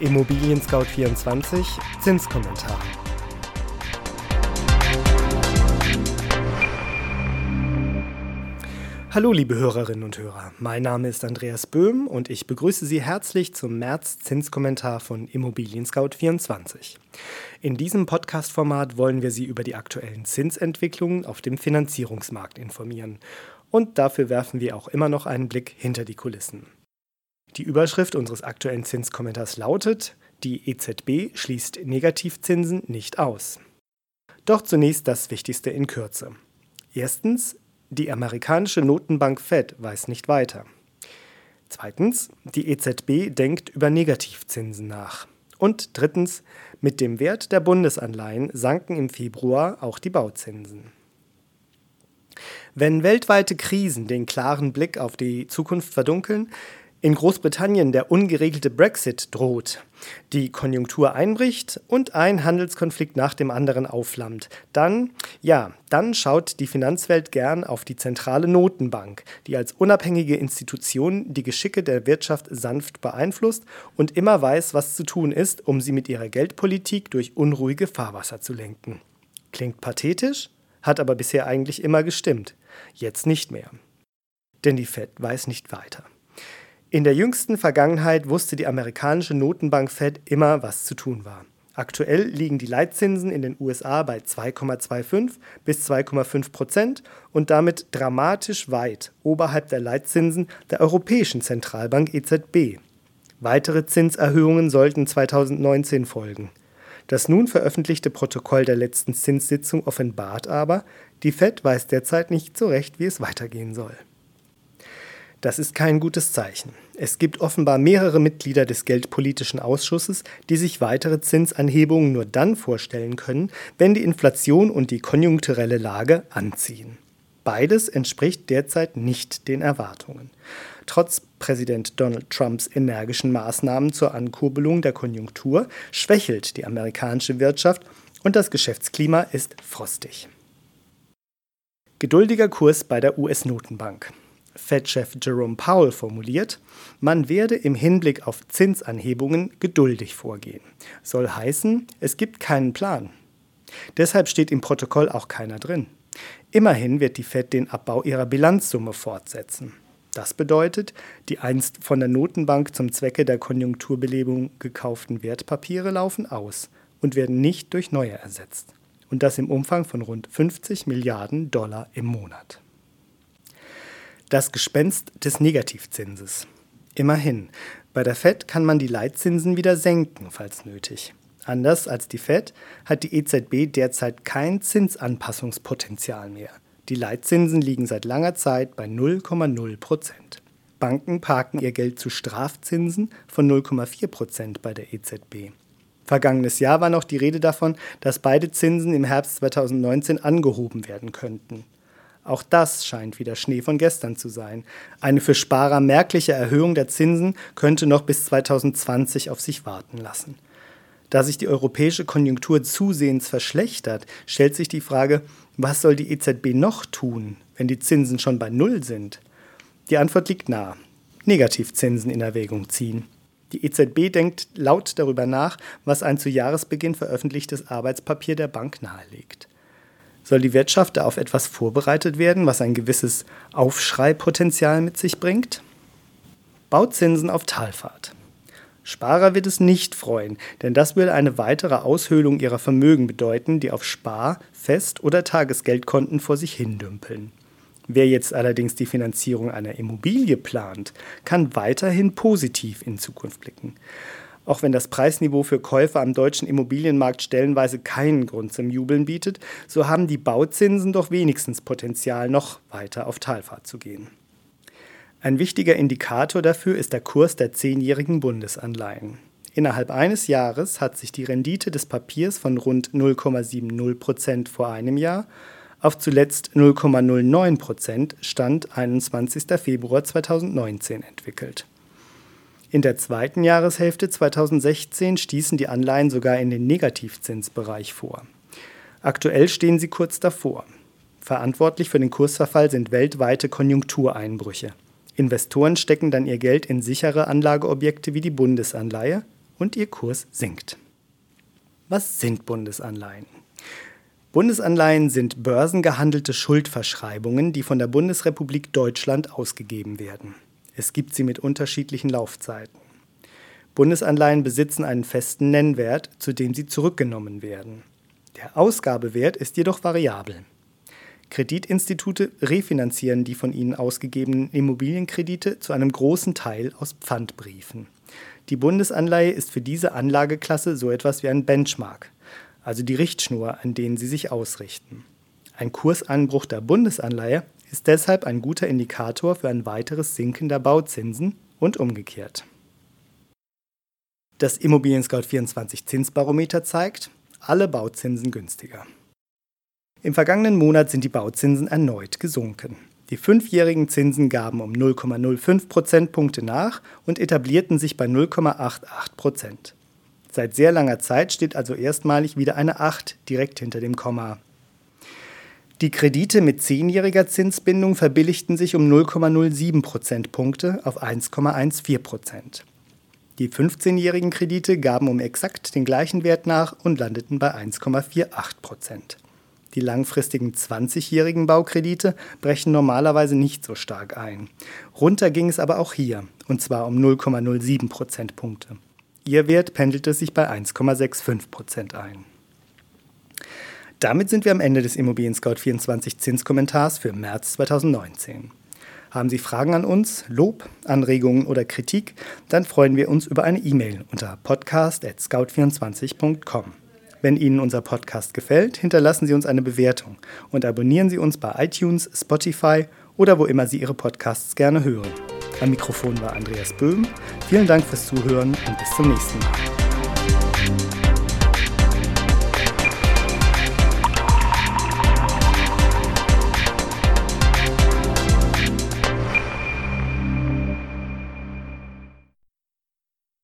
Immobilien Scout 24 Zinskommentar. Hallo liebe Hörerinnen und Hörer, mein Name ist Andreas Böhm und ich begrüße Sie herzlich zum März Zinskommentar von Immobilien Scout 24. In diesem Podcast-Format wollen wir Sie über die aktuellen Zinsentwicklungen auf dem Finanzierungsmarkt informieren und dafür werfen wir auch immer noch einen Blick hinter die Kulissen. Die Überschrift unseres aktuellen Zinskommentars lautet, die EZB schließt Negativzinsen nicht aus. Doch zunächst das Wichtigste in Kürze. Erstens, die amerikanische Notenbank Fed weiß nicht weiter. Zweitens, die EZB denkt über Negativzinsen nach. Und drittens, mit dem Wert der Bundesanleihen sanken im Februar auch die Bauzinsen. Wenn weltweite Krisen den klaren Blick auf die Zukunft verdunkeln, in Großbritannien der ungeregelte Brexit droht, die Konjunktur einbricht und ein Handelskonflikt nach dem anderen aufflammt, dann, ja, dann schaut die Finanzwelt gern auf die zentrale Notenbank, die als unabhängige Institution die Geschicke der Wirtschaft sanft beeinflusst und immer weiß, was zu tun ist, um sie mit ihrer Geldpolitik durch unruhige Fahrwasser zu lenken. Klingt pathetisch, hat aber bisher eigentlich immer gestimmt. Jetzt nicht mehr. Denn die Fed weiß nicht weiter. In der jüngsten Vergangenheit wusste die amerikanische Notenbank Fed immer, was zu tun war. Aktuell liegen die Leitzinsen in den USA bei 2,25 bis 2,5 Prozent und damit dramatisch weit oberhalb der Leitzinsen der Europäischen Zentralbank EZB. Weitere Zinserhöhungen sollten 2019 folgen. Das nun veröffentlichte Protokoll der letzten Zinssitzung offenbart aber, die Fed weiß derzeit nicht so recht, wie es weitergehen soll. Das ist kein gutes Zeichen. Es gibt offenbar mehrere Mitglieder des Geldpolitischen Ausschusses, die sich weitere Zinsanhebungen nur dann vorstellen können, wenn die Inflation und die konjunkturelle Lage anziehen. Beides entspricht derzeit nicht den Erwartungen. Trotz Präsident Donald Trumps energischen Maßnahmen zur Ankurbelung der Konjunktur schwächelt die amerikanische Wirtschaft und das Geschäftsklima ist frostig. Geduldiger Kurs bei der US-Notenbank. Fed-Chef Jerome Powell formuliert, man werde im Hinblick auf Zinsanhebungen geduldig vorgehen. Soll heißen, es gibt keinen Plan. Deshalb steht im Protokoll auch keiner drin. Immerhin wird die Fed den Abbau ihrer Bilanzsumme fortsetzen. Das bedeutet, die einst von der Notenbank zum Zwecke der Konjunkturbelebung gekauften Wertpapiere laufen aus und werden nicht durch neue ersetzt. Und das im Umfang von rund 50 Milliarden Dollar im Monat. Das Gespenst des Negativzinses. Immerhin, bei der Fed kann man die Leitzinsen wieder senken, falls nötig. Anders als die Fed hat die EZB derzeit kein Zinsanpassungspotenzial mehr. Die Leitzinsen liegen seit langer Zeit bei 0,0 Prozent. Banken parken ihr Geld zu Strafzinsen von 0,4 Prozent bei der EZB. Vergangenes Jahr war noch die Rede davon, dass beide Zinsen im Herbst 2019 angehoben werden könnten. Auch das scheint wieder Schnee von gestern zu sein. Eine für Sparer merkliche Erhöhung der Zinsen könnte noch bis 2020 auf sich warten lassen. Da sich die europäische Konjunktur zusehends verschlechtert, stellt sich die Frage, was soll die EZB noch tun, wenn die Zinsen schon bei Null sind? Die Antwort liegt nah. Negativzinsen in Erwägung ziehen. Die EZB denkt laut darüber nach, was ein zu Jahresbeginn veröffentlichtes Arbeitspapier der Bank nahelegt. Soll die Wirtschaft da auf etwas vorbereitet werden, was ein gewisses Aufschreipotenzial mit sich bringt? Bauzinsen auf Talfahrt. Sparer wird es nicht freuen, denn das will eine weitere Aushöhlung ihrer Vermögen bedeuten, die auf Spar-, Fest- oder Tagesgeldkonten vor sich hindümpeln. Wer jetzt allerdings die Finanzierung einer Immobilie plant, kann weiterhin positiv in Zukunft blicken. Auch wenn das Preisniveau für Käufer am deutschen Immobilienmarkt stellenweise keinen Grund zum Jubeln bietet, so haben die Bauzinsen doch wenigstens Potenzial, noch weiter auf Talfahrt zu gehen. Ein wichtiger Indikator dafür ist der Kurs der zehnjährigen Bundesanleihen. Innerhalb eines Jahres hat sich die Rendite des Papiers von rund 0,70 Prozent vor einem Jahr auf zuletzt 0,09 Prozent Stand 21. Februar 2019 entwickelt. In der zweiten Jahreshälfte 2016 stießen die Anleihen sogar in den Negativzinsbereich vor. Aktuell stehen sie kurz davor. Verantwortlich für den Kursverfall sind weltweite Konjunktureinbrüche. Investoren stecken dann ihr Geld in sichere Anlageobjekte wie die Bundesanleihe und ihr Kurs sinkt. Was sind Bundesanleihen? Bundesanleihen sind börsengehandelte Schuldverschreibungen, die von der Bundesrepublik Deutschland ausgegeben werden. Es gibt sie mit unterschiedlichen Laufzeiten. Bundesanleihen besitzen einen festen Nennwert, zu dem sie zurückgenommen werden. Der Ausgabewert ist jedoch variabel. Kreditinstitute refinanzieren die von ihnen ausgegebenen Immobilienkredite zu einem großen Teil aus Pfandbriefen. Die Bundesanleihe ist für diese Anlageklasse so etwas wie ein Benchmark, also die Richtschnur, an denen sie sich ausrichten. Ein Kursanbruch der Bundesanleihe ist deshalb ein guter Indikator für ein weiteres Sinken der Bauzinsen und umgekehrt. Das Immobilien Scout 24 Zinsbarometer zeigt, alle Bauzinsen günstiger. Im vergangenen Monat sind die Bauzinsen erneut gesunken. Die fünfjährigen Zinsen gaben um 0,05 Prozentpunkte nach und etablierten sich bei 0,88 Prozent. Seit sehr langer Zeit steht also erstmalig wieder eine 8 direkt hinter dem Komma. Die Kredite mit zehnjähriger Zinsbindung verbilligten sich um 0,07 Prozentpunkte auf 1,14 Prozent. Die 15-jährigen Kredite gaben um exakt den gleichen Wert nach und landeten bei 1,48 Prozent. Die langfristigen 20-jährigen Baukredite brechen normalerweise nicht so stark ein. Runter ging es aber auch hier, und zwar um 0,07 Prozentpunkte. Ihr Wert pendelte sich bei 1,65 Prozent ein. Damit sind wir am Ende des Immobilien Scout 24 Zinskommentars für März 2019. Haben Sie Fragen an uns, Lob, Anregungen oder Kritik, dann freuen wir uns über eine E-Mail unter podcast.scout24.com. Wenn Ihnen unser Podcast gefällt, hinterlassen Sie uns eine Bewertung und abonnieren Sie uns bei iTunes, Spotify oder wo immer Sie Ihre Podcasts gerne hören. Am Mikrofon war Andreas Böhm. Vielen Dank fürs Zuhören und bis zum nächsten Mal.